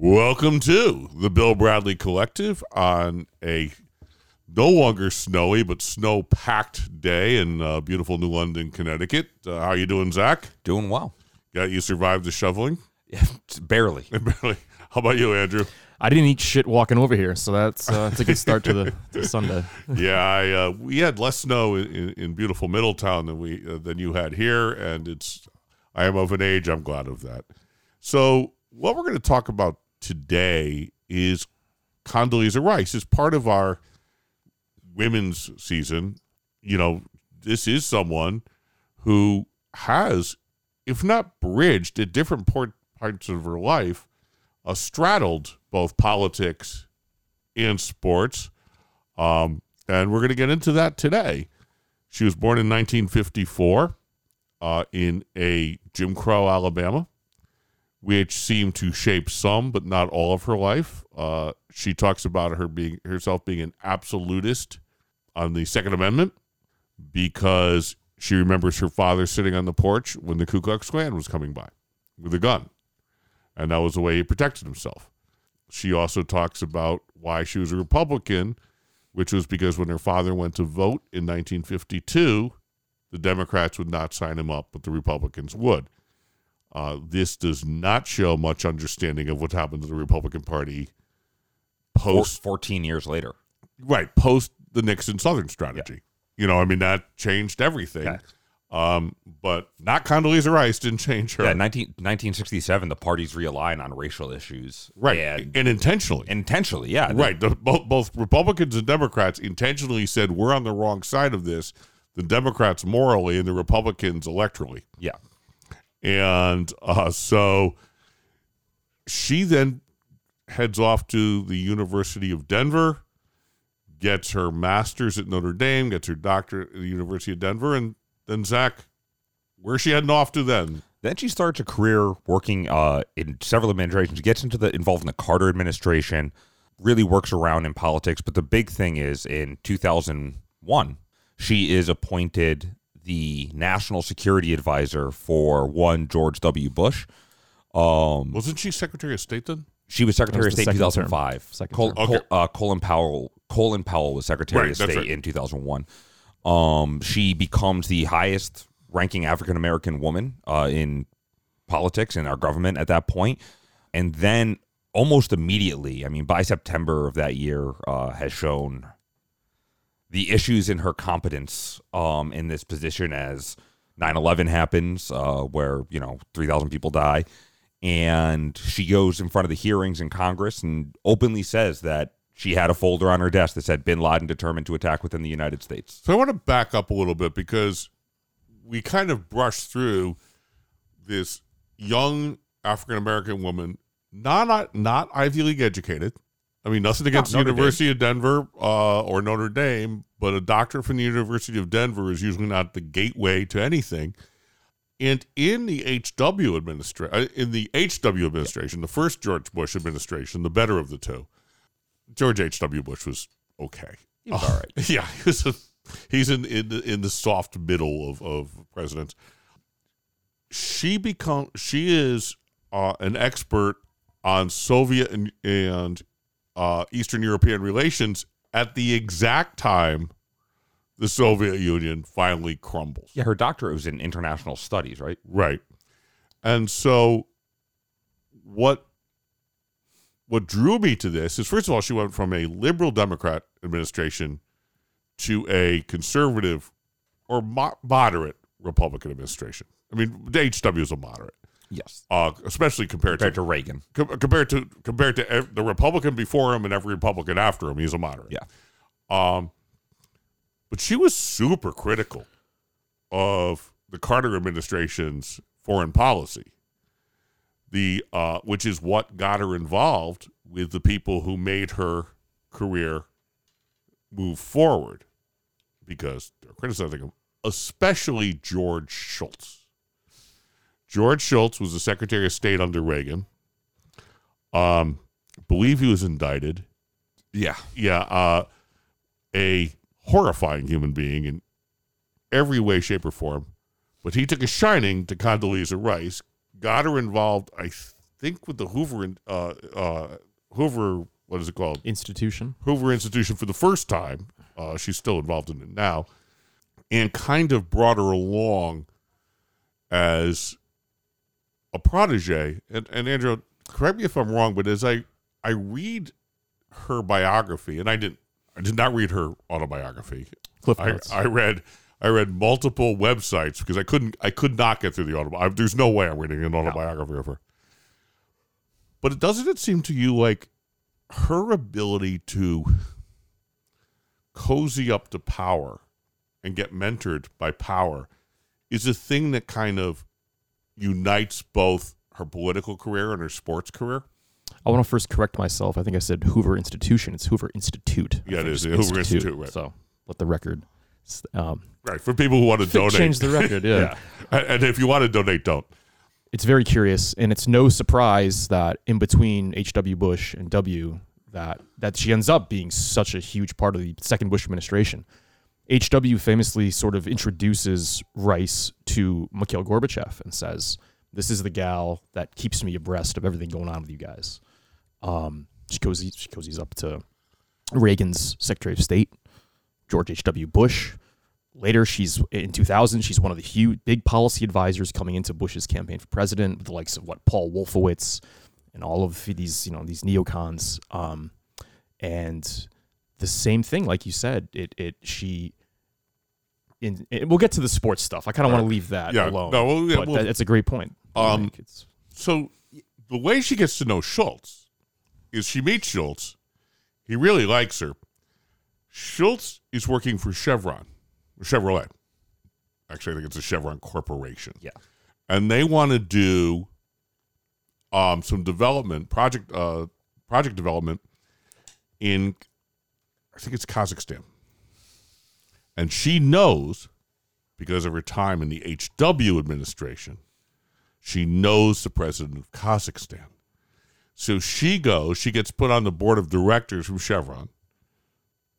Welcome to the Bill Bradley Collective on a no longer snowy but snow packed day in uh, beautiful New London, Connecticut. Uh, how you doing, Zach? Doing well. Got you survived the shoveling? Barely. Barely. How about you, Andrew? I didn't eat shit walking over here, so that's uh, that's a good start to the to Sunday. yeah, I uh, we had less snow in, in beautiful Middletown than we uh, than you had here, and it's I am of an age. I'm glad of that. So, what we're going to talk about today is Condoleezza Rice. As part of our women's season, you know, this is someone who has, if not bridged, at different parts of her life, uh, straddled both politics and sports. Um, and we're going to get into that today. She was born in 1954 uh, in a Jim Crow, Alabama, which seemed to shape some, but not all of her life. Uh, she talks about her being herself being an absolutist on the Second Amendment because she remembers her father sitting on the porch when the Ku Klux Klan was coming by with a gun, and that was the way he protected himself. She also talks about why she was a Republican, which was because when her father went to vote in 1952, the Democrats would not sign him up, but the Republicans would. Uh, this does not show much understanding of what happened to the Republican Party post Four, 14 years later. right post the Nixon Southern strategy. You know, I mean that changed everything. Okay. Um, but not Condoleezza Rice didn't change her. Yeah, 19, 1967, the parties realigned on racial issues. right, And and intentionally. intentionally, yeah. right, the, both both Republicans and Democrats intentionally said we're on the wrong side of this. The Democrats morally and the Republicans electorally. Yeah. And uh, so she then heads off to the University of Denver, gets her master's at Notre Dame, gets her doctorate at the University of Denver, and then Zach, where's she heading off to then? Then she starts a career working uh, in several administrations, gets into the involved in the Carter administration, really works around in politics. But the big thing is in 2001, she is appointed the national security advisor for one George W. Bush. Um, Wasn't she Secretary of State then? She was Secretary That of State in second term. 2005. Second Col- term. Col- uh, Colin Powell. Colin Powell was Secretary Right, of State right. in 2001. Um, she becomes the highest ranking African American woman uh, in politics in our government at that point, and then almost immediately, I mean, by September of that year, uh, has shown the issues in her competence um, in this position as 9-11 happens uh, where you know 3000 people die and she goes in front of the hearings in congress and openly says that she had a folder on her desk that said bin laden determined to attack within the united states So I want to back up a little bit because we kind of brushed through this young African American woman, not not Ivy League educated. I mean, nothing against the Notre Dame. University of Denver uh, or Notre Dame, but a doctor from the University of Denver is usually not the gateway to anything. And in the HW administration, in the HW administration, the first George Bush administration, the better of the two, George H.W. Bush was okay. He was all right. Yeah, he was a, he's in in the, in the soft middle of of presidents. She become she is uh, an expert on Soviet and, and uh, Eastern European relations at the exact time the Soviet Union finally crumbles. yeah her doctorate was in international studies right Right. And so what what drew me to this is first of all she went from a liberal democrat administration to a conservative or mo- moderate republican administration. I mean, the HW is a moderate. Yes Uh, especially compared, compared to, to reagan com- compared to compared to ev- the Republican before him and every Republican after him, he's a moderate. Yeah. Um, but she was super critical of the Carter administration's foreign policy. The uh, which is what got her involved with the people who made her career move forward, because they're criticizing him, especially George Shultz. George Shultz was the Secretary of State under Reagan. Um, believe he was indicted. yeah Yeah, uh, a horrifying human being in every way, shape, or form. But he took a shining to Condoleezza Rice, got her involved, I think with the Hoover in- uh, uh, Hoover what is it called Institution. Hoover Institution for the first time. Uh, she's still involved in it now, and kind of brought her along as a protege. And, and Andrew, correct me if I'm wrong, but as I I read her biography, and I didn't I did not read her autobiography. Cliff I, Notes. I read I read multiple websites because I couldn't I could not get through the autobiography. There's no way I'm reading an autobiography of her. But it doesn't it seem to you like her ability to cozy up to power and get mentored by power is a thing that kind of unites both her political career and her sports career. I want to first correct myself. I think I said Hoover Institution. It's Hoover Institute. I Yeah, it is, Hoover Institute, right. So let the record. Um, Right. For people who want to donate. change the record. Yeah. yeah. And and if you want to donate, don't. it's very curious, and it's no surprise that in between H.W. Bush and W, that that she ends up being such a huge part of the second Bush administration. H.W. famously sort of introduces Rice to Mikhail Gorbachev and says, "This is the gal that keeps me abreast of everything going on with you guys." Um, she goes, she goes up to Reagan's Secretary of State, George H.W. Bush. Later, she's in 2000. She's one of the huge, big policy advisors coming into Bush's campaign for president, with the likes of what Paul Wolfowitz and all of these, you know, these neocons. Um, and the same thing, like you said, it it she. In, it, we'll get to the sports stuff. I kind of want to leave that Yeah, alone. no, well, yeah, but we'll- that, that's a great point. Um, Like, So the way she gets to know Shultz is she meets Shultz. He really likes her. Shultz is working for Chevron, Chevrolet. Actually, I think it's a Chevron Corporation. Yeah. And they want to do um, some development project uh, project development in I think it's Kazakhstan. And she knows because of her time in the HW administration she knows the president of Kazakhstan. So she goes, she gets put on the board of directors from Chevron.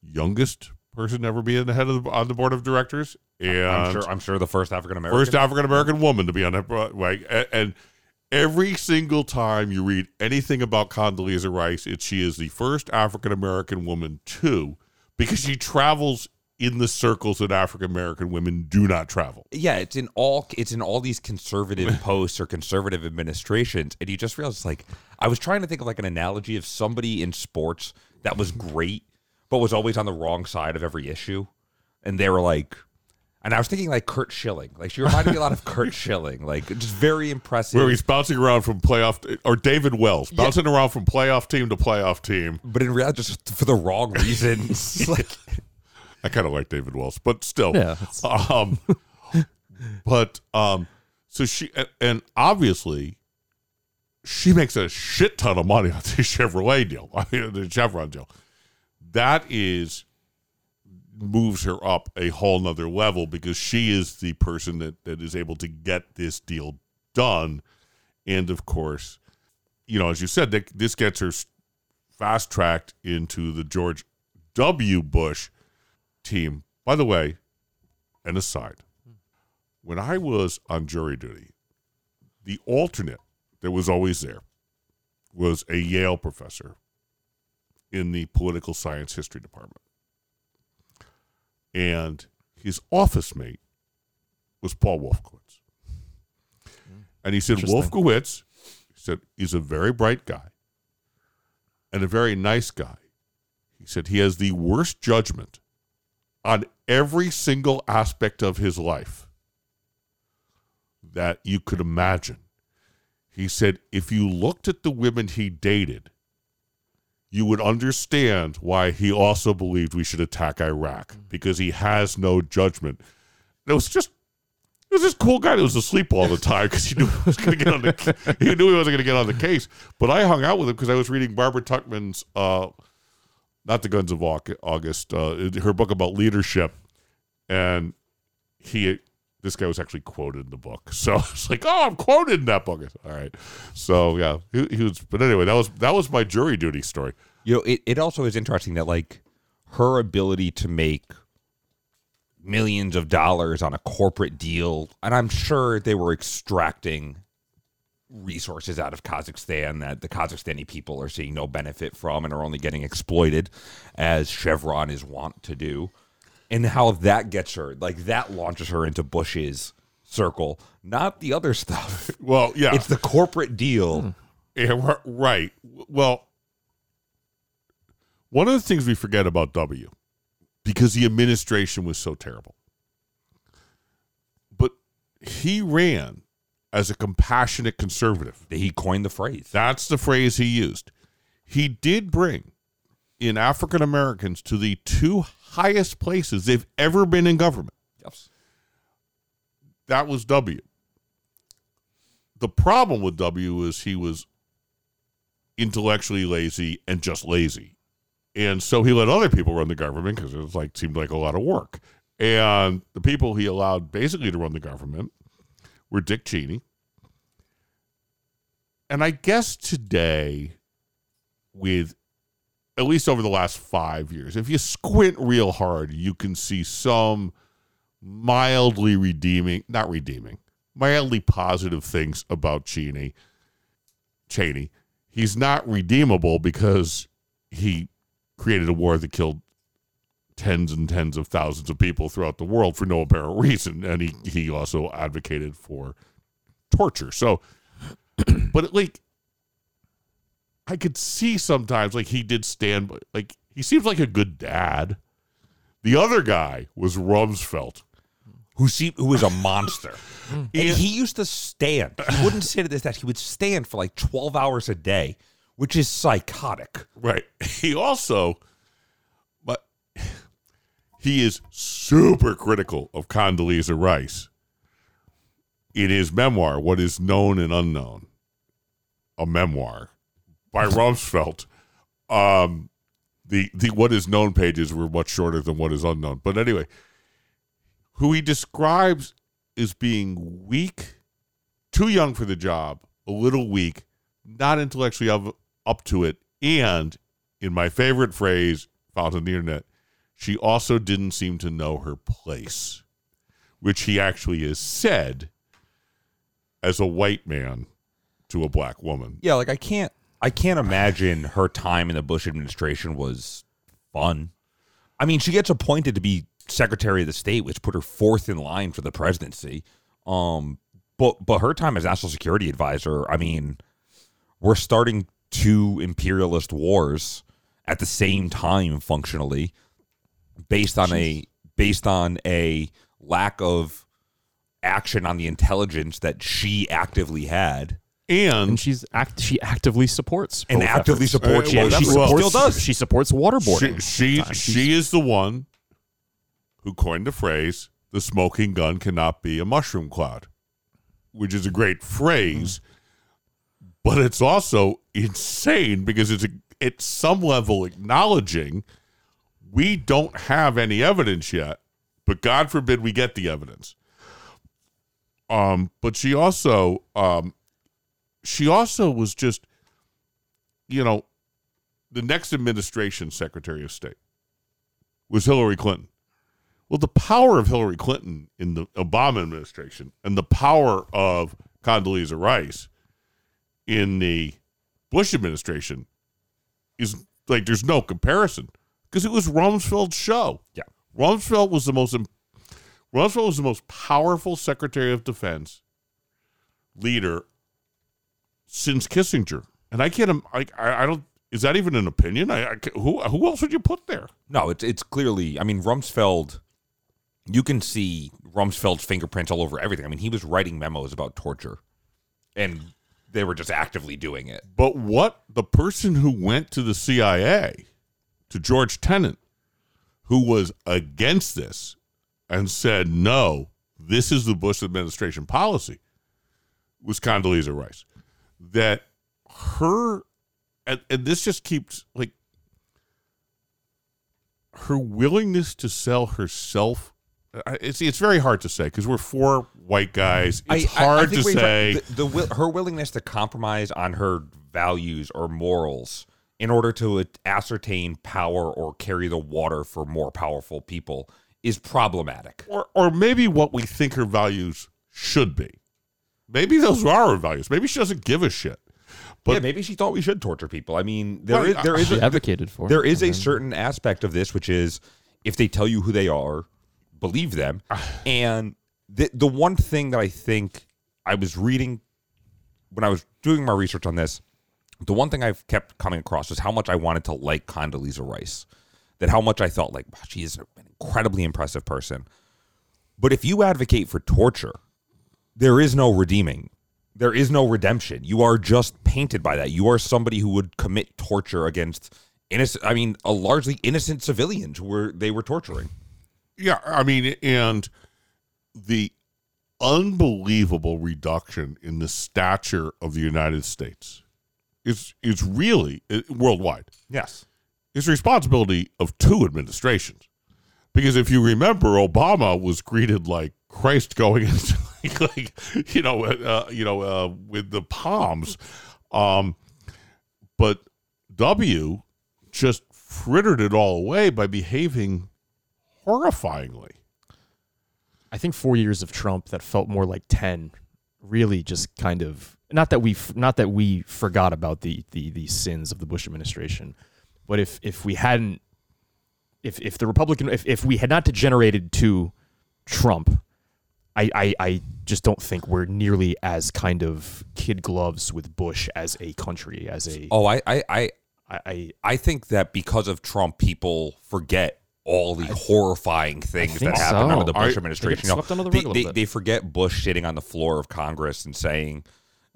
Youngest person ever be in the head of the, on the board of directors. And I'm sure. I'm sure the first African American. first African American woman to be on that board. Right? And, and every single time you read anything about Condoleezza Rice, it's she is the first African American woman too, because she travels in the circles that African American women do not travel. yeah, it's in all it's in all these conservative posts or conservative administrations, and you just realize like I was trying to think of like an analogy of somebody in sports that was great, but was always on the wrong side of every issue, and they were like. And I was thinking like Curt Schilling, like she reminded me a lot of Curt Schilling, like just very impressive. where he's bouncing around from playoff or David Wells bouncing around from playoff team to playoff team. but in reality, just for the wrong reasons. like, I kind of like David Wells, but still, Yeah, Um, but um, so she and- obviously she makes a shit ton of money on the Chevrolet deal, I mean, the Chevron deal. That is moves her up a whole nother level because she is the person that, that is able to get this deal done. And of course, you know, as you said, that this gets her fast tracked into the George W. Bush team. By the way, an aside, when I was on jury duty, the alternate that was always there was a Yale professor in the political science history department. And his office mate was Paul Wolfowitz. And he said. Wolfowitz, he said, is a very bright guy and a very nice guy. He said he has the worst judgment on every single aspect of his life that you could imagine. He said if you looked at the women he dated, you would understand why he also believed we should attack Iraq because he has no judgment. And it was just it was this cool guy that was asleep all the time because he knew he was going to get on the he knew he wasn't going to get on the case. But I hung out with him because I was reading Barbara Tuchman's uh, not the Guns of August, uh, her book about leadership, and he this guy was actually quoted in the book. So it's like, oh, I'm quoted in that book. All right. So yeah, he, he was. But anyway, that was that was my jury duty story. you know, it, it also is interesting that like her ability to make millions of dollars on a corporate deal, and I'm sure they were extracting resources out of Kazakhstan that the Kazakhstani people are seeing no benefit from and are only getting exploited, as Chevron is wont to do, and how that gets her like that launches her into Bush's circle, not the other stuff. Well, yeah, It's the corporate deal. Hmm. Yeah, right. Well, one of the things we forget about W, because the administration was so terrible, but he ran as a compassionate conservative. He coined the phrase. That's the phrase he used. He did bring in African Americans to the two highest places they've ever been in government. Yes. That was W. The problem with W is he was intellectually lazy and just lazy. And so he let other people run the government because it was like seemed like a lot of work. And the people he allowed basically to run the government were Dick Cheney. And I guess today, with at least over the last five years, if you squint real hard, you can see some mildly redeeming, not redeeming, mildly positive things about Cheney. Cheney. He's not redeemable because he created a war that killed tens and tens of thousands of people throughout the world for no apparent reason. And he, he also advocated for torture. So, but like, I could see sometimes like he did stand, like, he seems like a good dad. The other guy was Rumsfeld. Who seemed who was a monster. and he used to stand. He wouldn't sit at this desk. He would stand for like 12 hours a day, which is psychotic. Right. He also, but he is super critical of Condoleezza Rice in his memoir, What is Known and Unknown, a memoir by Rumsfeld. Um, the, the what is known pages were much shorter than what is unknown. But anyway, who he describes as being weak, too young for the job, a little weak, not intellectually up, up to it, and in my favorite phrase found on the internet, she also didn't seem to know her place, which he actually has said as a white man to a black woman. Yeah, like I can't I can't imagine her time in the Bush administration was fun. I mean, she gets appointed to be Secretary of the State, which put her fourth in line for the presidency. Um, but but her time as National Security Advisor, I mean, we're starting two imperialist wars at the same time, functionally, based on a based on a lack of action on the intelligence that she actively had. And and she's act she actively supports And actively efforts. supports Uh, well, both she well, supports, still does. She supports waterboarding. she she, she is the one who coined the phrase "the smoking gun cannot be a mushroom cloud," which is a great phrase, but it's also insane because it's a, at some level acknowledging we don't have any evidence yet, but God forbid we get the evidence. Um, but she also um, she also was just, you know, the next administration Secretary of State was Hillary Clinton. Well, the power of Hillary Clinton in the Obama administration and the power of Condoleezza Rice in the Bush administration is like there's no comparison because it was Rumsfeld's show. Yeah. Rumsfeld was the most Rumsfeld was the most powerful Secretary of Defense leader since Kissinger, and I can't. I I, I don't. Is that even an opinion? I, I who who else would you put there? No, it's it's clearly. I mean, Rumsfeld. You can see Rumsfeld's fingerprints all over everything. I mean, he was writing memos about torture, and they were just actively doing it. But what the person who went to the CIA, to George Tenet, who was against this and said, no, this is the Bush administration policy, was Condoleezza Rice. That her, and, and this just keeps like, her willingness to sell herself. I- It's it's very hard to say because we're four white guys. It's I- I- I hard think to say. the, the her willingness to compromise on her values or morals in order to ascertain power or carry the water for more powerful people is problematic. or or maybe what we think her values should be. maybe those are her values. Maybe she doesn't give a shit. But yeah, maybe she thought we should torture people. I mean, there Well, is there is a, advocated for. there it. is a certain aspect of this which is if they tell you who they are, believe them. and the the one thing that I think I was reading when I was doing my research on this, the one thing I've kept coming across is how much I wanted to like Condoleezza Rice. That how much I felt like wow, she is an incredibly impressive person. But if you advocate for torture, there is no redeeming. There is no redemption. You are just painted by that. You are somebody who would commit torture against innocent. I mean, a largely innocent civilians who were they were torturing. Yeah, I mean, and the unbelievable reduction in the stature of the United States is is really uh, worldwide. Yes. Is the responsibility of two administrations. Because if you remember, Obama was greeted like Christ going into like, like you know uh, you know uh, with the palms, um, but W just frittered it all away by behaving horrifyingly. I think four years of Trump that felt more like ten, really just kind of not that we not that we forgot about the the the sins of the Bush administration, but if if we hadn't, if if the Republican if if we had not degenerated to Trump, I I, I just don't think we're nearly as kind of kid gloves with Bush as a country as a Oh, I I I, I, I I think that because of Trump, people forget all the horrifying things that happened so. under the Bush they administration. get You know, the they, rug a little they, they forget Bush sitting on the floor of Congress and saying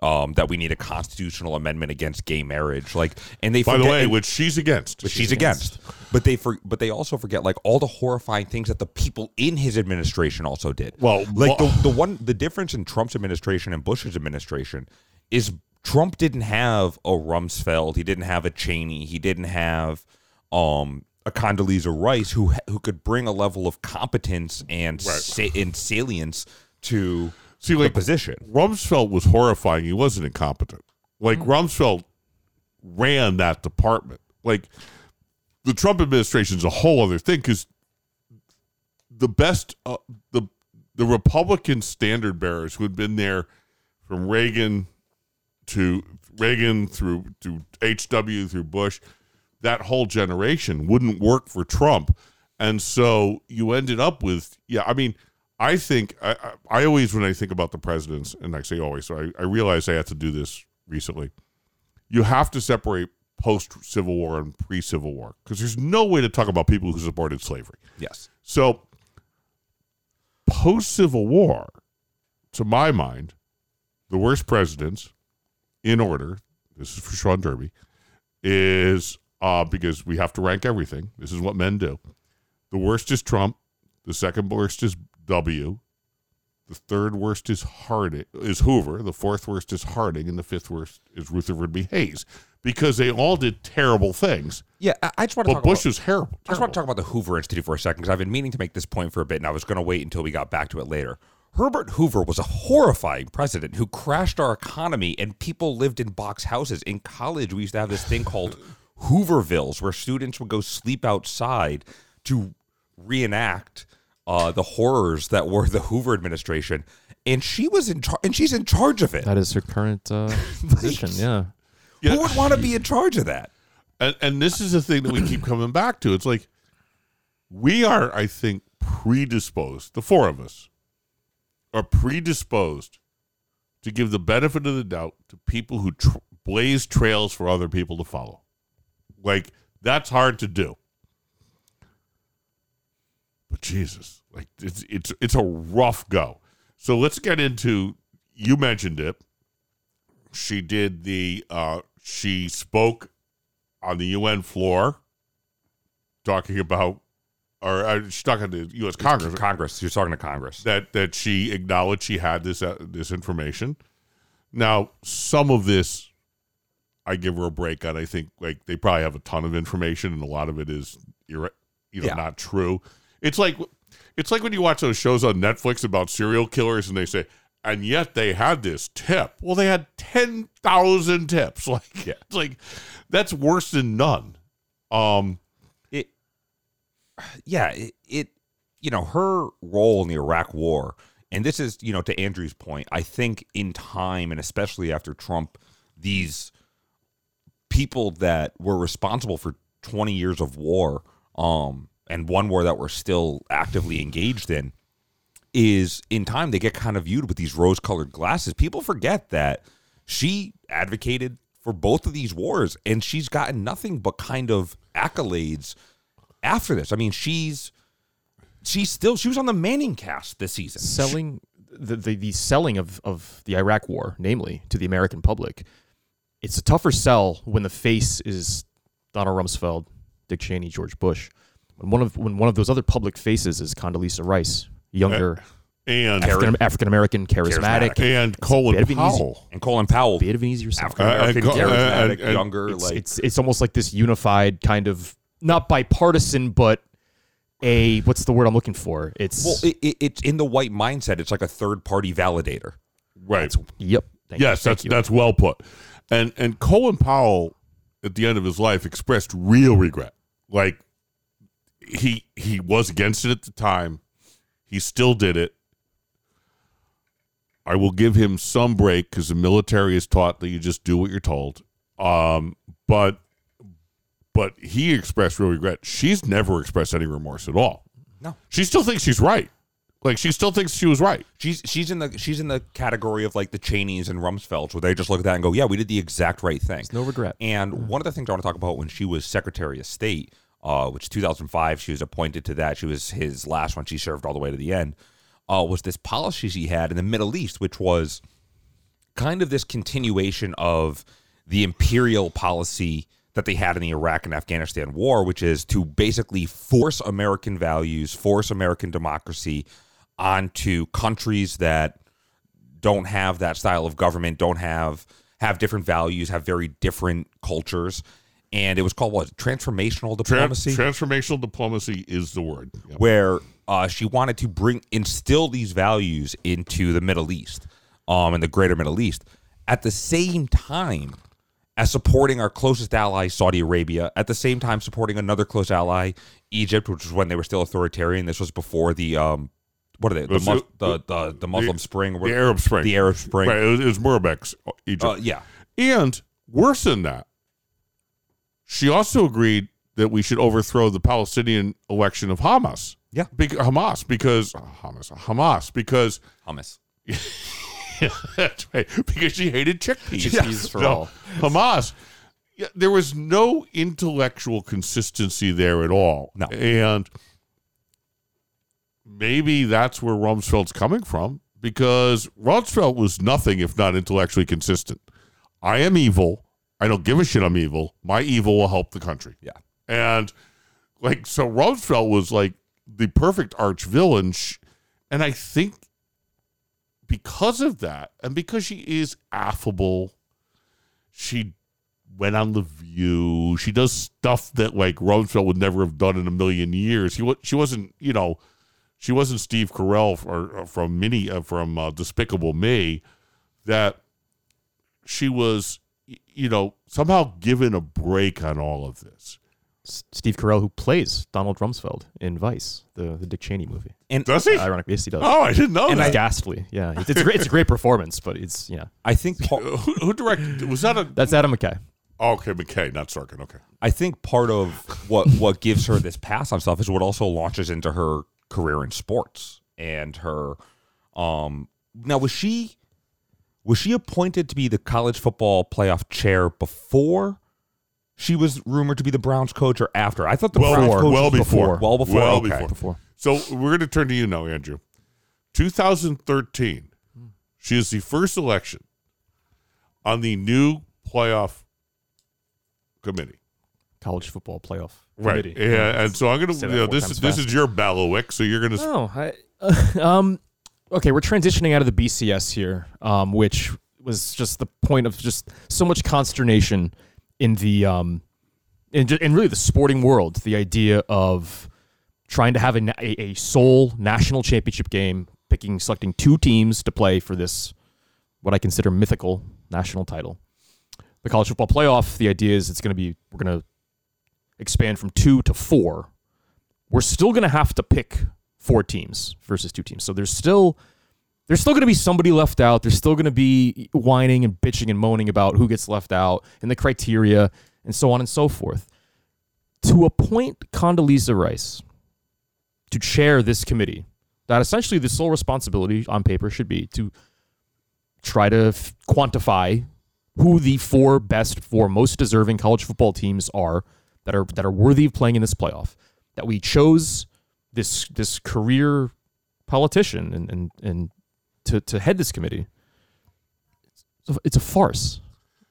um, that we need a constitutional amendment against gay marriage. Like, and they By forget, the way, and- which she's against. which she's against. But they for, but they also forget like all the horrifying things that the people in his administration also did. Well, like well- the, the one the difference in Trump's administration and Bush's administration is Trump didn't have a Rumsfeld, he didn't have a Cheney, he didn't have um a Condoleezza Rice who who could bring a level of competence and Right. sa- and salience to See, the like position. Rumsfeld was horrifying. He wasn't incompetent. Like Rumsfeld ran that department. Like the Trump administration is a whole other thing because the best, uh, the the Republican standard bearers who had been there from Reagan to Reagan through to HW through Bush, that whole generation wouldn't work for Trump, and so you ended up with yeah. I mean, I think I, I, always when I think about the presidents, and I say always, so I, I realize I had to do this recently. You have to separate post Civil War and pre Civil War because there's no way to talk about people who supported slavery. Yes. So, post Civil War, to my mind, the worst presidents in order, this is for Sean Derby, is uh, because we have to rank everything. This is what men do. The worst is Trump. The second worst is W. The third worst is Harding is Hoover. The fourth worst is Harding, and the fifth worst is Rutherford B. Hayes, because they all did terrible things. Yeah, I, I just want to But talk Bush about, is terrible. I just want to talk about the Hoover Institute for a second because I've been meaning to make this point for a bit, and I was going to wait until we got back to it later. Herbert Hoover was a horrifying president who crashed our economy, and people lived in box houses. In college, we used to have this thing called Hoovervilles, where students would go sleep outside to reenact uh, the horrors that were the Hoover administration. And she was in charge, and she's in charge of it. that is her current uh, position. Yeah. Yeah. Who would want to be in charge of that? and, and this is the thing that we keep coming back to. It's like we are, I think, predisposed. The four of us are predisposed to give the benefit of the doubt to people who tr- blaze trails for other people to follow. Like that's hard to do. But Jesus, like it's it's it's a rough go. So let's get into. You mentioned it. She did the. uh She spoke on the UN floor, talking about, or uh, she's talking to U.S. Congress Congress. You're talking to Congress. that that she acknowledged she had this uh, this information. Now, some of this, I give her a break on. I think like they probably have a ton of information, and a lot of it is you know Yeah. not true. It's like it's like when you watch those shows on Netflix about serial killers, and they say, and yet they had this tip. Well, they had ten thousand tips. Like Yeah. it's like that's worse than none. Um, it yeah it, it you know her role in the iraq war And this is, you know, to Andrew's point, I think in time, and especially after Trump, these people that were responsible for 20 years of war, um, and one war that we're still actively engaged in, is in time they get kind of viewed with these rose colored glasses. People forget that she advocated for both of these wars and she's gotten nothing but kind of accolades after this. I mean, she's she's still she was on the ManningCast this season. selling the, the the selling of of the Iraq War, namely to the American public, it's a tougher sell when the face is Donald Rumsfeld, Dick Cheney, George Bush. When one of when one of those other public faces is Condoleezza Rice, younger and African African American, charismatic, and Colin bit of an easy- Powell. And Colin Powell, bit of an easier. Uh, uh, African American, uh, uh, charismatic, and- and- younger, It's, like it's it's almost like this unified kind of not bipartisan, but a what's the word I'm looking for? It's well, it, it, it's in the white mindset. It's like a third party validator. Right. yep. Thank you, yes, thank that's you. that's well put. And and Colin Powell at the end of his life expressed real regret. Like he he was against it at the time. He still did it. I will give him some break because the military is taught that you just do what you're told. Um, but but he expressed real regret. She's never expressed any remorse at all. No. She still thinks she's right. Like she still thinks she was right. She's she's in the she's in the category of like the Cheneys and Rumsfelds, where they just look at that and go, "Yeah, we did the exact right thing." no regret. And one of the things I want to talk about when she was Secretary of State, uh, which 2005, she was appointed to that. She was his last one. She served all the way to the end. Uh, was this policy she had in the Middle East, which was kind of this continuation of the imperial policy that they had in the Iraq and Afghanistan war, which is to basically force American values, force American democracy onto countries that don't have that style of government, don't have have different values, have very different cultures. And it was called what? Transformational Tran- diplomacy transformational diplomacy is the word. Yep. where uh, she wanted to bring instill these values into the Middle East, um, and the greater Middle East, at the same time as supporting our closest ally, Saudi Arabia, at the same time supporting another close ally, Egypt, which was when they were still authoritarian. This was before the um, what are they? The Mus- the, the, the Muslim Spring, The Arab Spring. the Arab Spring. Right. It was, it was Mubarak's Egypt. Uh, yeah, And worse than that, she also agreed that we should overthrow the Palestinian election of Hamas. Yeah. Bec- Hamas, because uh, Hamas, Hamas, because hummus. that's right, because she hated chickpeas. Chickpeas for No, all. Hamas. Yeah, there was no intellectual consistency there at all. No. And maybe that's where Rumsfeld's coming from because Rumsfeld was nothing if not intellectually consistent. I am evil. I don't give a shit I'm evil. My evil will help the country. Yeah. And like, so Rumsfeld was like the perfect arch villain. And I think because of that, and because she is affable, she went on The View. She does stuff that like Rumsfeld would never have done in a million years. She, wa- she wasn't, you know, she wasn't Steve Carell or, or from Mini uh, from uh, Despicable Me. That she was, you know, somehow given a break on all of this. Steve Carell, who plays Donald Rumsfeld in Vice, the, the Dick Cheney movie. And Does he? Ironically, yes, he does. Oh, I didn't know And that. It's ghastly. Yeah, it's, it's, a great, it's a great performance, but it's yeah. I think pa- who, who directed? Was that a? That's Adam McKay. Oh, okay, McKay, not Sorkin. Okay. I think part of what what gives her this pass on stuff is what also launches into her career in sports and her um now was she was she appointed to be the college football playoff chair before she was rumored to be the Browns coach or after? I thought the Well Browns before. coach Well was before. Well before. Well okay. before. Before So we're going to turn to you now, Andrew. 2013. She is the first election on the new playoff committee. college football playoff Right. committee. Yeah, and so I'm going to you know this is this fast. is your bailiwick, so you're going to Oh, I, uh, um, okay, we're transitioning out of the BCS here, um, which was just the point of just so much consternation in the um, in, in really the sporting world. The idea of trying to have a, a sole national championship game, picking selecting two teams to play for this what I consider mythical national title. The college football playoff. The idea is it's going to be we're going to expand from two to four we're still going to have to pick four teams versus two teams. So there's still there's still going to be somebody left out. There's still going to be whining and bitching and moaning about who gets left out and the criteria and so on and so forth. To appoint Condoleezza Rice to chair this committee, that essentially the sole responsibility on paper should be to try to f- quantify who the four best, four most deserving college football teams are that are that are worthy of playing in this playoff. That we chose this this career politician and and, and to, to head this committee. It's a, it's a farce.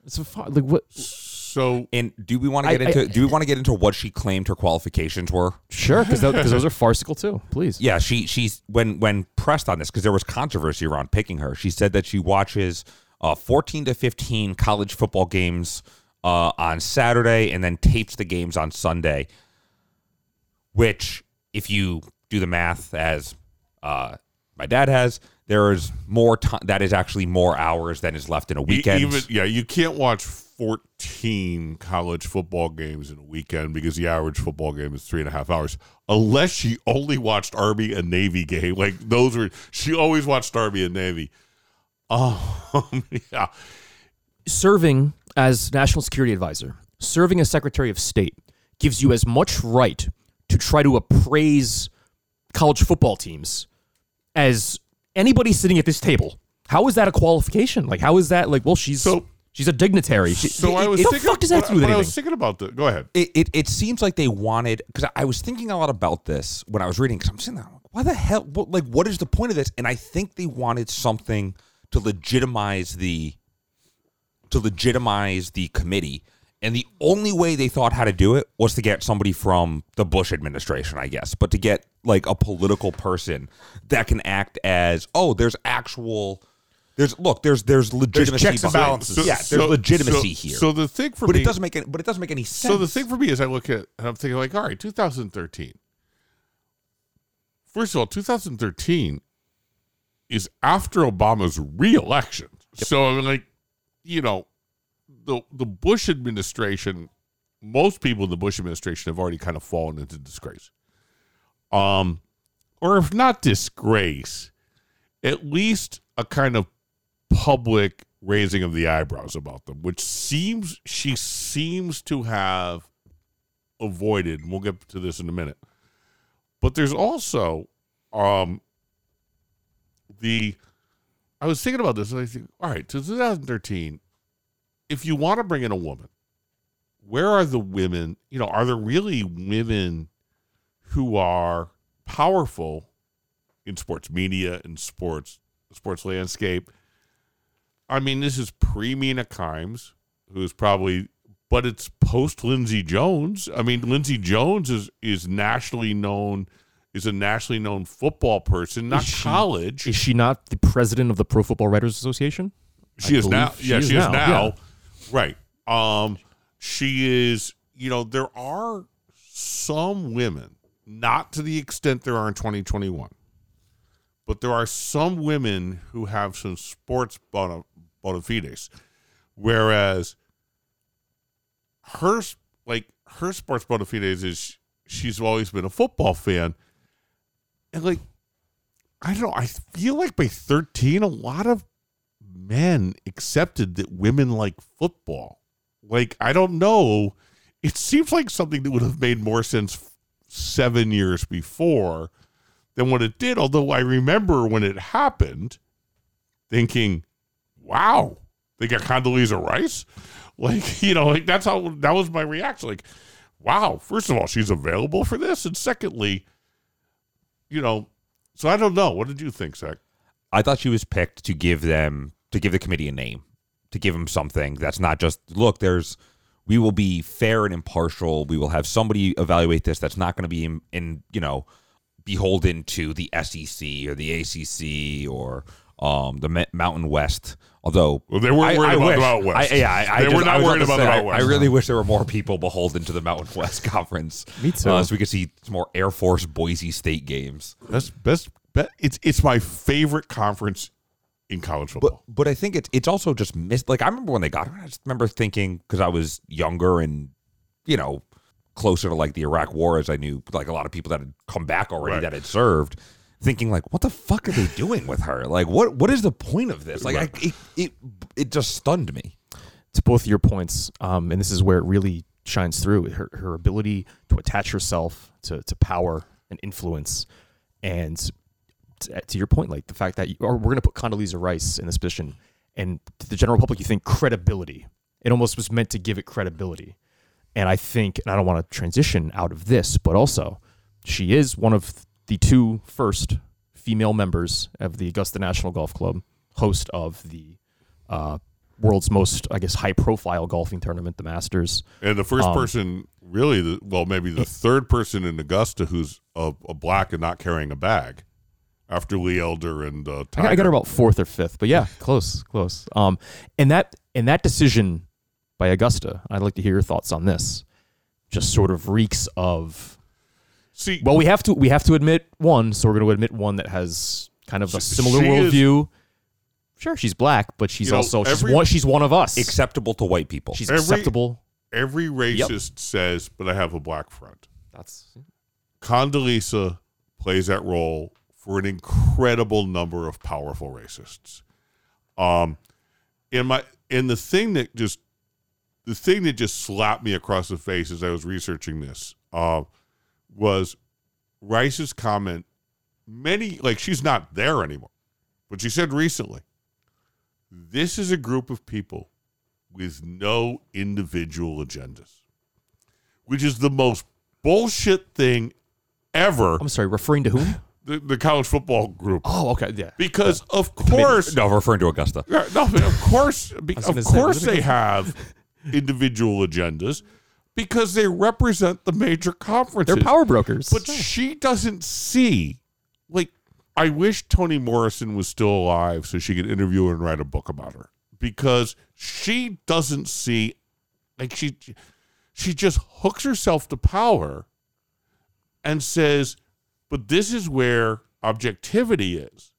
It's a far, like what? So And do we want to I- get into do we want to get into what she claimed her qualifications were? Sure, because those are farcical too. Please. Yeah, she she's when when pressed on this because there was controversy around picking her. She said that she watches uh, 14 to 15 college football games uh, on Saturday and then tapes the games on Sunday. Which, if you do the math as uh, my dad has, there is more time. That is actually more hours than is left in a weekend. even yeah, you can't watch 14 college football games in a weekend because the average football game is three and a half hours. Unless she only watched Army and Navy game, like those were she always watched Army and Navy. Oh yeah, serving as national security advisor, serving as secretary of state gives you as much right to try to appraise college football teams as anybody sitting at this table. How is that a qualification? Like, how is that like? Well, she's So- she's a dignitary. She, so I was the thinking, fuck does that have to do with when I was thinking about the. Go ahead. it, it, it seems like they wanted because I was thinking a lot about this when I was reading because I'm sitting there like, why the hell what, like what is the point of this and I think they wanted something to legitimize the to legitimize the committee and the only way they thought how to do it was to get somebody from the Bush administration I guess but to get like a political person that can act as oh there's actual there's look there's there's legitimacy checks and behind- balances. yeah there's legitimacy so, here So the thing for but me, it doesn't make any but it doesn't make any sense So the thing for me is I look at and I'm thinking like, all right, 2013. First of all, 2013 is after Obama's reelection. So I mean, like, you know, the the Bush administration, most people in the Bush administration have already kind of fallen into disgrace. Um, or if not disgrace, at least a kind of public raising of the eyebrows about them, which seems she seems to have avoided. And we'll get to this in a minute. But there's also um the I was thinking about this and I think, all right, to 2013, if you want to bring in a woman, where are the women? You know, are there really women who are powerful in sports media and sports sports landscape? I mean, this is pre Mina Kimes, who's probably, but it's post Lindsay Jones. I mean, Lindsay Jones is is nationally known, is a nationally known football person, not Is she- college. Is she not the president of the Pro Football Writers Association? she I is now. she yeah, is she is now, now. yeah. Right. Um, she is. You know, there are some women, not to the extent there are in 2021, but there are some women who have some sports bona, bona fides, whereas her like her sports bona fides is she's always been a football fan, and like I don't know, I feel like by 13, a lot of men accepted that women like football. Like, I don't know. It seems like something that would have made more sense seven years before than what it did. Although I remember when it happened thinking, wow, they got Condoleezza Rice. Like, you know, like that's how that was my reaction. Like, wow, first of all, she's available for this. And secondly, you know, so I don't know. What did you think, Zach? I thought she was picked to give them to give the committee a name, to give them something that's not just look. There's we will be fair and impartial. We will have somebody evaluate this that's not going to be in, in you know beholden to the SEC or the ACC or um, the Ma- Mountain West. Although Well, they weren't I- worried I about wish- the Mountain West. I, yeah, I, I They just- were not worried to about the say, Mountain I, I really wish there were more people beholden to the Mountain West Conference. Me too. Uh, so we could see some more Air Force Boise State games. That's best, bet. It's it's my favorite conference in college football. But but I think it's it's also just missed. Like I remember when they got her, I just remember thinking because I was younger and you know closer to like the Iraq War as I knew like a lot of people that had come back already Right. that had served thinking like, what the fuck are they doing with her? Like, what what is the point of this? Like, I, it, it it just stunned me. to both your points, um, and this is where it really shines through her, her ability to attach herself to, to power and influence. And to, to your point, like the fact that you, or we're going to put Condoleezza Rice in this position, and to the general public, you think credibility. It almost was meant to give it credibility. And I think, and I don't want to transition out of this, but also she is one of the two first female members of the Augusta National Golf Club, host of the uh, world's most, I guess, high profile golfing tournament, the Masters. And the first Um, person, really, the, well, maybe the third person in Augusta who's a, a black and not carrying a bag, after Lee Elder and uh, I got, Tiger. I got her about fourth or fifth, but yeah, close, close. Um, and that and that decision by Augusta, I'd like to hear your thoughts on this. Just sort of reeks of See, well, we have to we have to admit one, so we're going to admit one that has kind of a similar worldview. Sure, she's black, but she's You know, also she's every- one. She's one of us. Acceptable to white people. she's Every- acceptable. every racist says, but I have a black friend. That's Condoleezza plays that role for an incredible number of powerful racists. Um, in my and the thing that just the thing that just slapped me across the face as I was researching this uh, was Rice's comment. Many like she's not there anymore, but she said recently, "This is a group of people with no individual agendas," which is the most bullshit thing ever. I'm sorry, referring to whom? The, the college football group, oh, okay, yeah. because of course, no, referring to Augusta. yeah, no, of course, be- of say, course, they good? have individual agendas because they represent the major conferences. They're power brokers. but she doesn't see. Like, I wish Toni Morrison was still alive so she could interview her and write a book about her because she doesn't see. Like she, she just hooks herself to power and says, "But this is where objectivity is."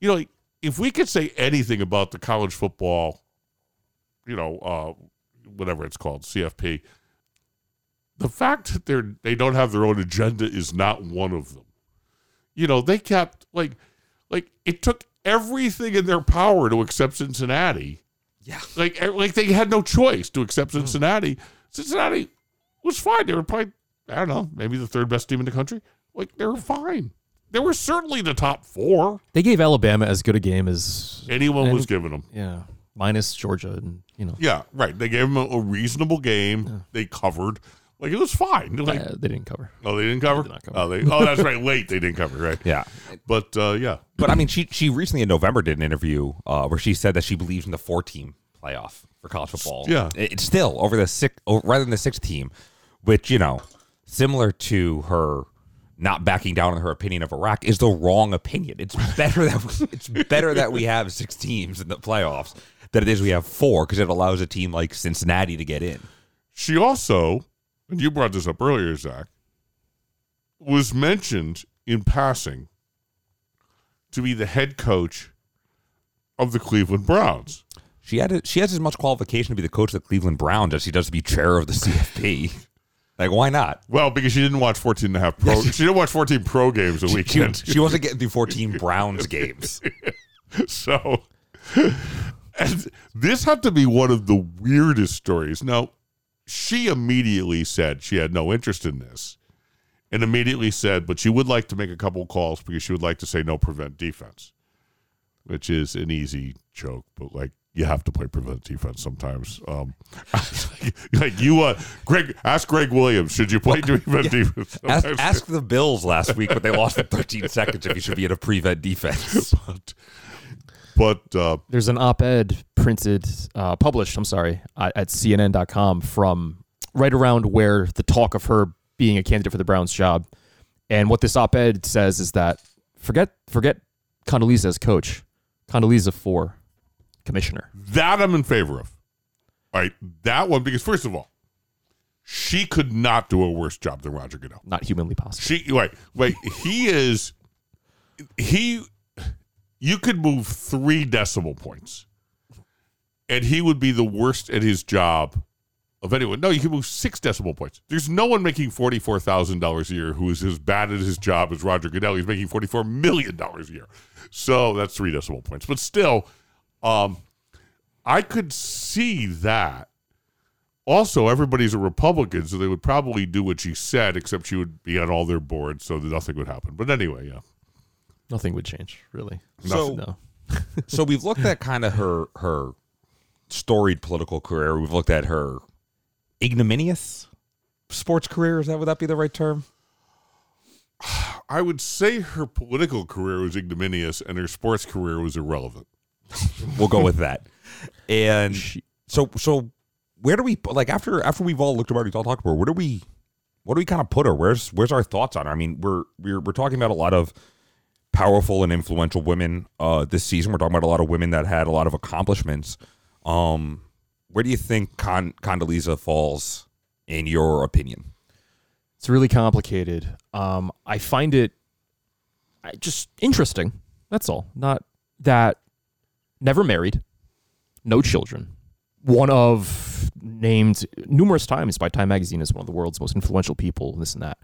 You know, if we could say anything about the college football, you know, uh, whatever it's called, CFP, the fact that they're they don't have their own agenda is not one of them. You know, they kept like like it took everything in their power to accept Cincinnati. Yeah. Like eh, like they had no choice to accept Cincinnati. Cincinnati was fine. They were probably I don't know, maybe the third best team in the country. Like they're fine. They were certainly the top four. they gave Alabama as good a game as Anyone And- was giving them. yeah, minus Georgia, and you know Yeah, right. They gave them a, a reasonable game. They covered. Like it was fine. Like, uh, they didn't cover. oh, they didn't cover. did cover. Oh, they. Oh, that's right. Late they didn't cover. Right. Yeah. But uh, yeah, But I mean, she she recently in November did an interview uh, where she said that she believes in the four team playoff for college football. Yeah. It- it's still over the six oh, rather than the sixth team, which you know, similar to her not backing down on her opinion of Iraq is the wrong opinion. It's better that it's better that we have six teams in the playoffs than it is we have four because it allows a team like Cincinnati to get in. she also, and you brought this up earlier, Zach, was mentioned in passing to be the head coach of the Cleveland Browns. She had she has as much qualification to be the coach of the Cleveland Browns as she does to be chair of the CFP. Like, why not? Well, because she didn't watch 14 and a half pro. she didn't watch 14 pro games a She, weekend. she wasn't getting through 14 Browns games. so and this had to be one of the weirdest stories. Now, she immediately said she had no interest in this and immediately said, but she would like to make a couple calls because she would like to say no prevent defense, which is an easy joke, but like you have to play prevent defense sometimes. Um, like you, uh, Greg, ask Gregg Williams, should you play prevent defense? Ask, ask the Bills last week, but they lost in 13 seconds if you should be in a prevent defense. but, but uh, There's an op-ed printed, uh, published. I'm sorry, at, at CNN.com from right around where the talk of her being a candidate for the Browns job, and what this op-ed says is that forget forget Condoleezza as coach, Condoleezza for commissioner. That I'm in favor of. All right, that one because first of all, she could not do a worse job than Roger Goodell. Not humanly possible. She wait, wait, he is he you could move 3 decimal points and he would be the worst at his job of anyone. No, you can move six decimal points. There's no one making forty-four thousand dollars a year who is as bad at his job as Roger Goodell. He's making forty-four million dollars a year. So that's three decimal points. But still, um, I could see that. Also, everybody's a Republican, so they would probably do what she said, except she would be on all their boards, so that nothing would happen. But anyway, yeah. Nothing would change, really. So- no. so we've looked at kind of her her storied political career. We've looked at her ignominious sports career. Is that would that be the right term? I would say her political career was ignominious and her sports career was irrelevant. We'll go with that. And so so where do we like after after we've all looked about it, we've all talked about her, where do we what do we kind of put her? Where's where's our thoughts on her? I mean, we're we're we're talking about a lot of powerful and influential women uh this season. We're talking about a lot of women that had a lot of accomplishments. Um where do you think Con- Condoleezza falls in your opinion? It's really complicated. Um, I find it just interesting. That's all. Not that never married, no children. One of named numerous times by Time Magazine as one of the world's most influential people. This and that.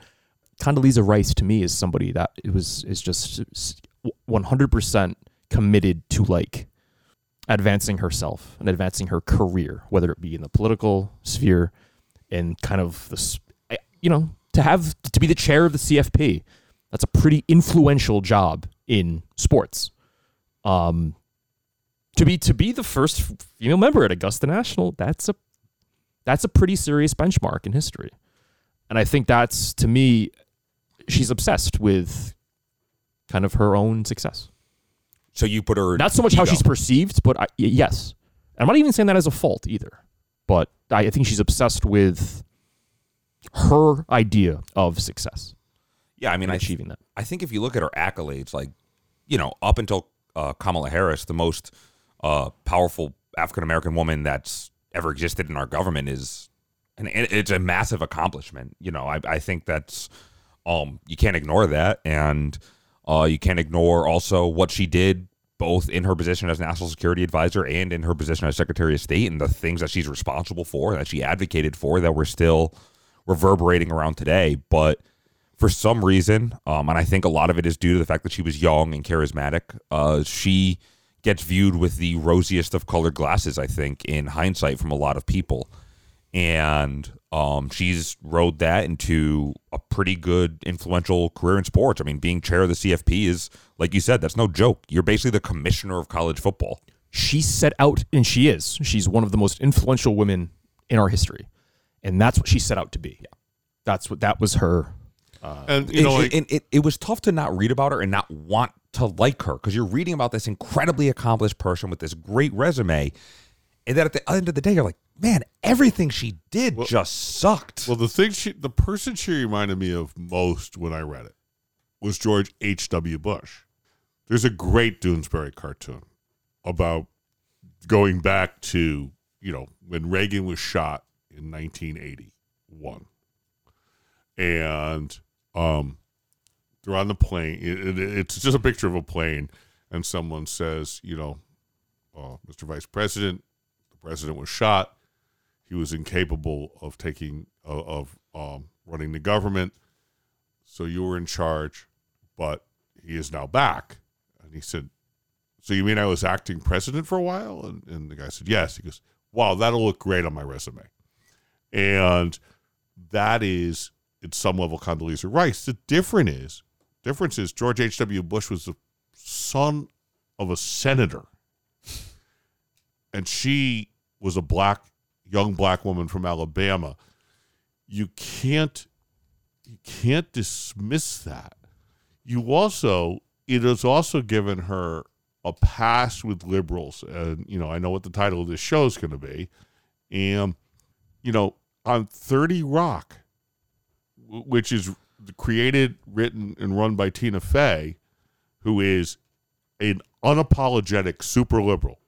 Condoleezza Rice to me is somebody that it was is just one hundred percent committed to like advancing herself and advancing her career, whether it be in the political sphere and kind of this, you know, to have to be the chair of the CFP. That's a pretty influential job in sports. Um, to be to be the first female member at Augusta National, that's a that's a pretty serious benchmark in history. And I think that's to me, she's obsessed with kind of her own success. So you put her Not so much how she's perceived, but I, yes. I'm not even saying that as a fault either. But I, think she's obsessed with her idea of success Yeah, I mean, and I achieving that. I think if you look at her accolades, like you know, up until uh, Kamala Harris, the most uh, powerful African American woman that's ever existed in our government is, and it's a massive accomplishment. You know, I, I think that's um you can't ignore that, and uh, you can't ignore also what she did both in her position as national security advisor and in her position as secretary of state and the things that she's responsible for that she advocated for that we're still reverberating around today but for some reason, um, and I think a lot of it is due to the fact that she was young and charismatic. Uh, she gets viewed with the rosiest of colored glasses, I think, in hindsight, from a lot of people. And um, she's rode that into a pretty good, influential career in sports. I mean, being chair of the CFP is, like you said, that's no joke. You're basically the commissioner of college football. She set out, and she is. She's one of the most influential women in our history, and that's what she set out to be. Yeah, that's what that was her. And you know, and, like, and it, it was tough to not read about her and not want to like her because you're reading about this incredibly accomplished person with this great resume. And then at the end of the day, you're like, man, everything she did just sucked. well, the thing she, the person she reminded me of most when I read it was George H. W. Bush. There's a great Doonesbury cartoon about going back to you know when Reagan was shot in 1981, and um, they're on the plane. It, it, it's just a picture of a plane, and someone says, you know, uh, Mr. Vice President, the president was shot. He was incapable of taking of um, running the government, so you were in charge, but he is now back. And he said, "So you mean I was acting president for a while?" And, and the guy said, "Yes." He goes, "Wow, that'll look great on my resume." And that is, at some level, Condoleezza Rice. The difference is difference is George H. W. Bush was the son of a senator, and she was a black young black woman from Alabama. You can't you can't dismiss that. You also it has also given her a pass with liberals, and you know I know what the title of this show is going to be, and you know on Thirty Rock, which is created, written, and run by Tina Fey, who is an unapologetic super liberal.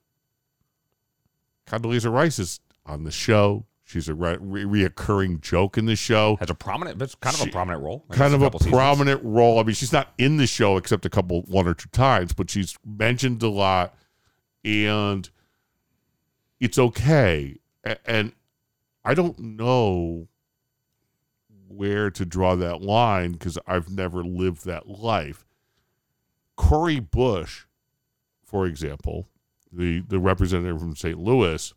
Condoleezza Rice is on the show. She's a re- re- reoccurring joke in the show. Has a prominent, but kind of She- a prominent role. I Kind of a seasons. prominent role. I mean, she's not in the show except a couple, one or two times, but she's mentioned a lot, and it's okay. And I don't know where to draw that line because I've never lived that life. Cori Bush, for example, the, the representative from St. Louis,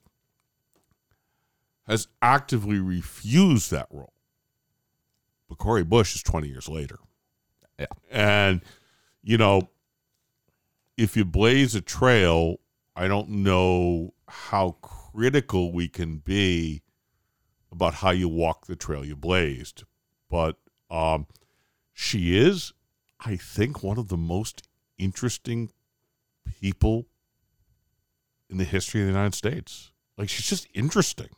has actively refused that role. But Cori Bush is 20 years later. Yeah. And, you know, if you blaze a trail, I don't know how critical we can be about how you walk the trail you blazed. But um, she is, I think, one of the most interesting people in the history of the United States. Like, she's just interesting.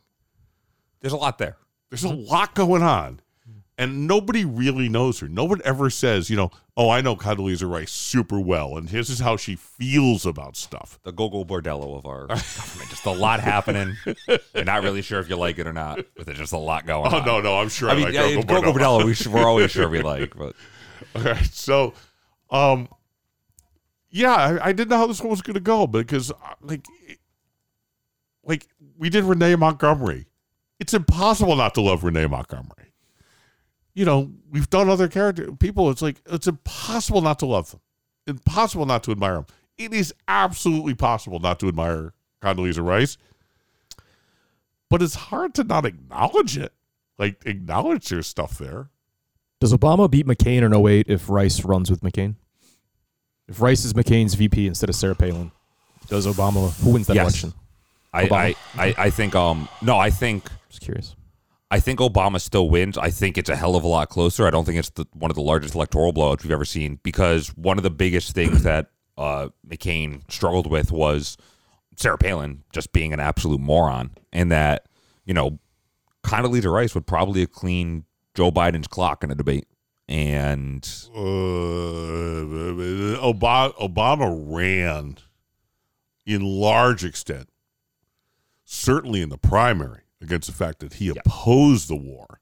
There's a lot there. There's a lot going on. And nobody really knows her. No one ever says, you know, oh, I know Condoleezza Rice super well, and this is how she feels about stuff. The Gogol Bordello of our government. Just a lot happening. You're not really sure if you like it or not, but there's just a lot going Oh, on. no, no, I'm sure I, I mean, like yeah, Gogo Gogol Bordello. Bordello, we should, we're always sure we like, but All right. So, um, yeah, I, I didn't know how this one was going to go because, uh, like, like we did Renee Montgomery. It's impossible not to love Renee Montgomery. You know, we've done other character people. It's like it's impossible not to love them. Impossible not to admire them. It is absolutely possible not to admire Condoleezza Rice, but it's hard to not acknowledge it. Like acknowledge there's stuff there. Does Obama beat McCain in 08 if Rice runs with McCain? If Rice is McCain's VP instead of Sarah Palin, does Obama who wins that Yes. election? I, I, I, I think um no, I think Just curious. I think Obama still wins. I think it's a hell of a lot closer. I don't think it's the, one of the largest electoral blowouts we've ever seen because one of the biggest things that uh, McCain struggled with was Sarah Palin just being an absolute moron, and that you know Condoleezza Rice would probably have cleaned Joe Biden's clock in a debate, and uh, Obama, Obama ran in large extent, certainly in the primary, against the fact that he opposed the war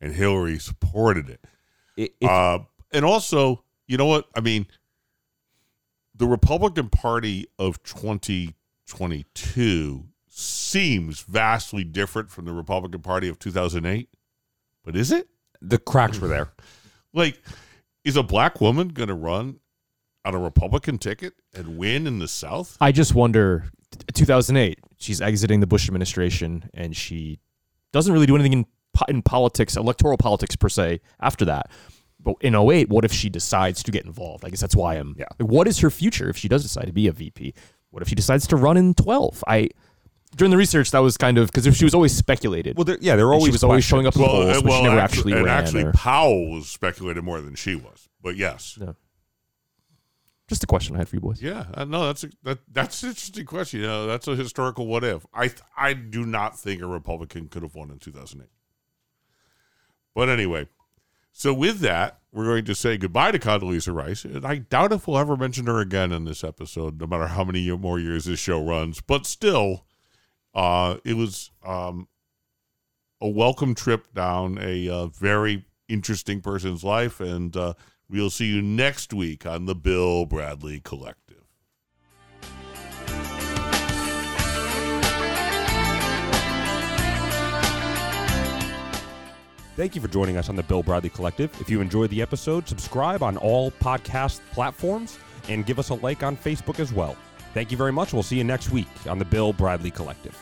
and Hillary supported it. it, it- Uh, and also, you know what? I mean, the Republican Party of 2022 seems vastly different from the Republican Party of 2008. But is it? the cracks were there. Like, is a black woman going to run on a Republican ticket and win in the South? I just wonder. T- 2008, she's exiting the Bush administration, and she doesn't really do anything in in politics, electoral politics per se. After that, but in 08, what if she decides to get involved? I guess that's why I'm. Yeah. Like, what is her future if she does decide to be a VP? What if she decides to run in 12? I during the research that was kind of because if she was always speculated. Well, there, yeah, they're always she was always showing up in Well, polls, but she never actu- actually and ran. actually, or- Powell was speculated more than she was. But yes, Yeah. Just a question I had for you boys. Yeah, uh, no, that's a, that that's an interesting question. You know, that's a historical what if. I I do not think a Republican could have won in 2008. But anyway, so with that, we're going to say goodbye to Condoleezza Rice, and I doubt if we'll ever mention her again in this episode, no matter how many more years this show runs. But still, uh, it was um, a welcome trip down a uh, very interesting person's life, and uh, we'll see you next week on the Bill Bradley Collective. Thank you for joining us on the Bill Bradley Collective. If you enjoyed the episode, subscribe on all podcast platforms and give us a like on Facebook as well. Thank you very much. We'll see you next week on the Bill Bradley Collective.